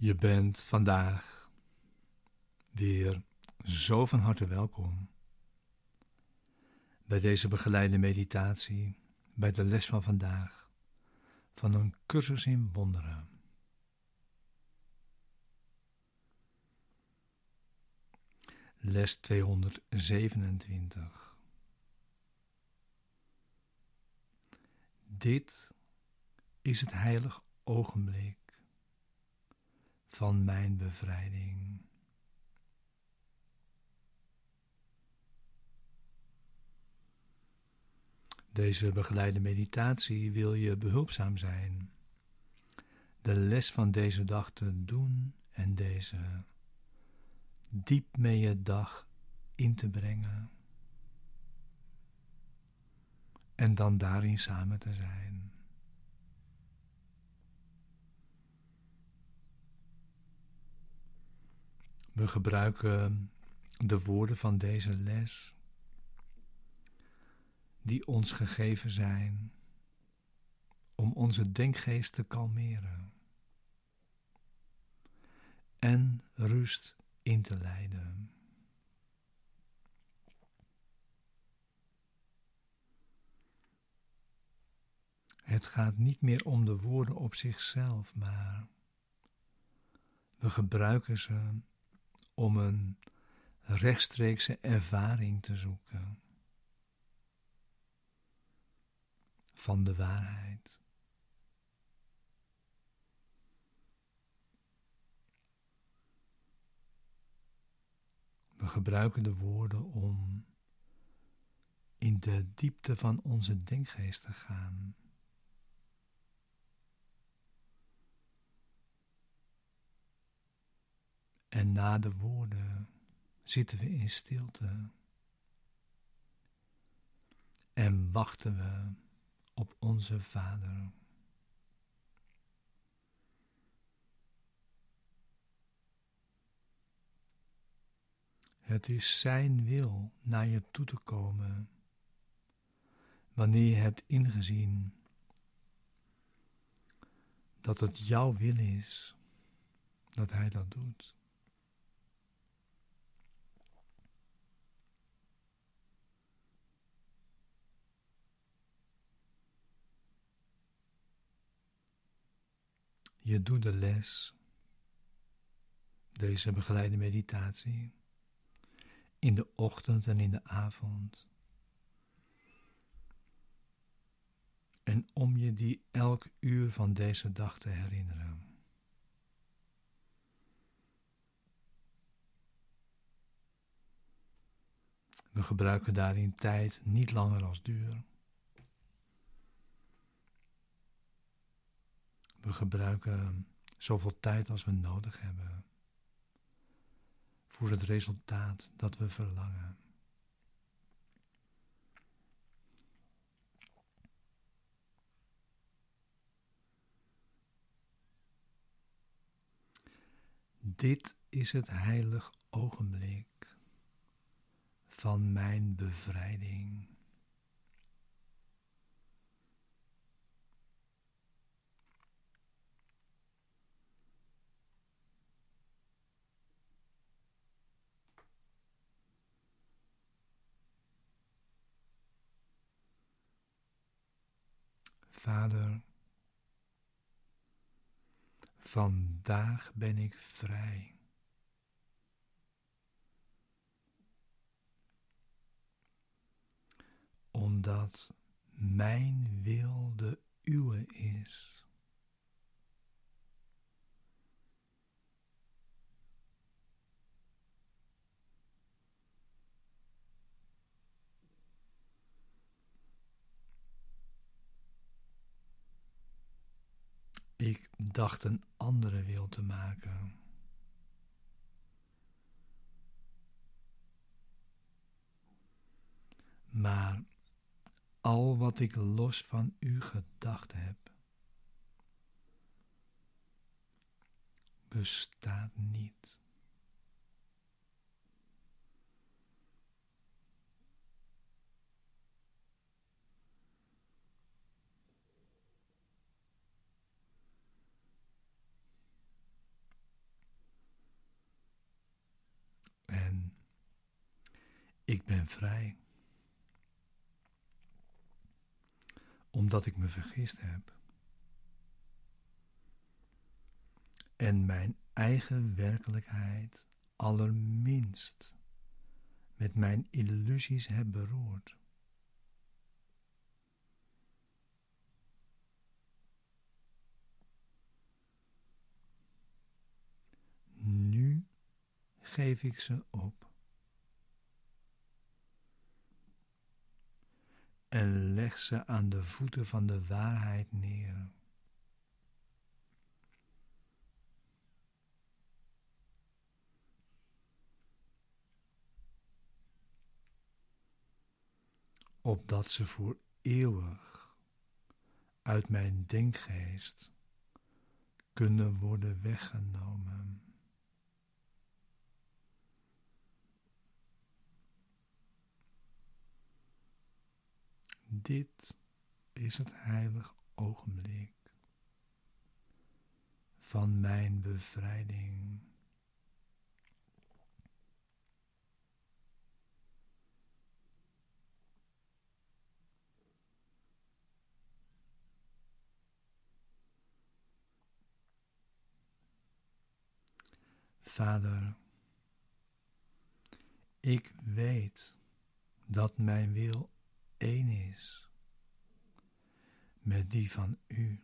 Je bent vandaag weer zo van harte welkom bij deze begeleide meditatie, bij de les van vandaag van een cursus in wonderen. Les 227. Dit is het heilig ogenblik van mijn bevrijding. Deze begeleide meditatie wil je behulpzaam zijn, de les van deze dag te doen en deze diep mee je dag in te brengen. En dan daarin samen te zijn. We gebruiken de woorden van deze les die ons gegeven zijn om onze denkgeest te kalmeren en rust in te leiden. Het gaat niet meer om de woorden op zichzelf, maar we gebruiken ze om een rechtstreekse ervaring te zoeken van de waarheid. We gebruiken de woorden om in de diepte van onze denkgeest te gaan. En na de woorden zitten we in stilte en wachten we op onze Vader. Het is Zijn wil naar je toe te komen, wanneer je hebt ingezien dat het jouw wil is dat Hij dat doet. Je doet de les, deze begeleide meditatie, in de ochtend en in de avond. En om je die elk uur van deze dag te herinneren. We gebruiken daarin tijd niet langer als duur. We gebruiken zoveel tijd als we nodig hebben voor het resultaat dat we verlangen. Dit is het heilig ogenblik van mijn bevrijding. Vader, vandaag ben ik vrij. Omdat mijn wil de uwe is. Ik dacht een andere wil te maken. Maar al wat ik los van u gedacht heb, bestaat niet. Ik ben vrij. Omdat ik me vergist heb. En mijn eigen werkelijkheid allerminst met mijn illusies heb beroerd. Geef ik ze op. En leg ze aan de voeten van de waarheid neer. opdat ze voor eeuwig uit mijn denkgeest kunnen worden weggenomen. Dit is het heilig ogenblik van mijn bevrijding. Vader, ik weet dat mijn wil één is met die van U.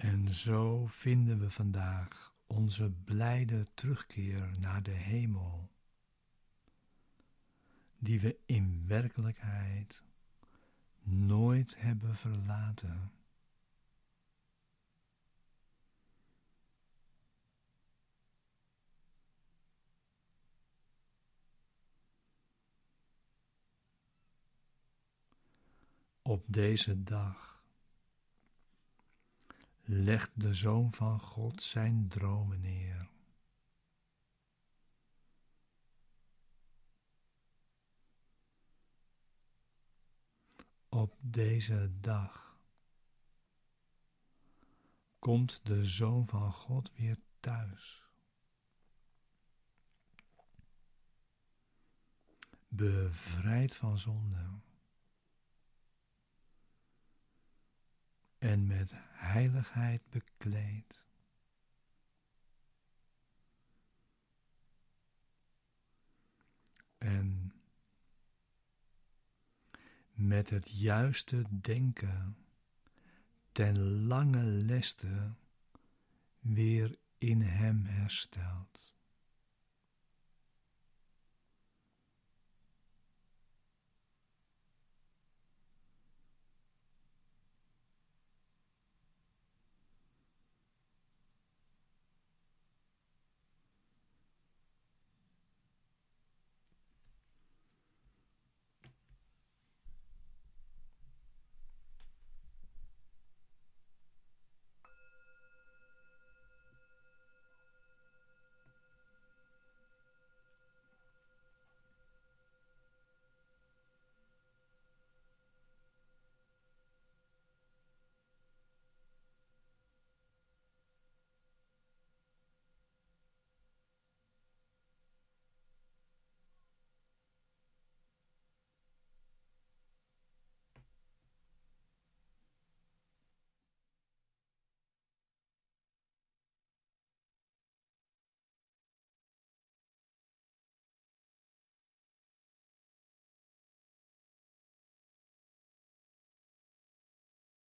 En zo vinden we vandaag onze blijde terugkeer naar de hemel, die we in werkelijkheid nooit hebben verlaten. Op deze dag legt de Zoon van God zijn dromen neer. Op deze dag komt de Zoon van God weer thuis. Bevrijd van zonde. En met heiligheid bekleed. En met het juiste denken ten lange leste weer in hem herstelt.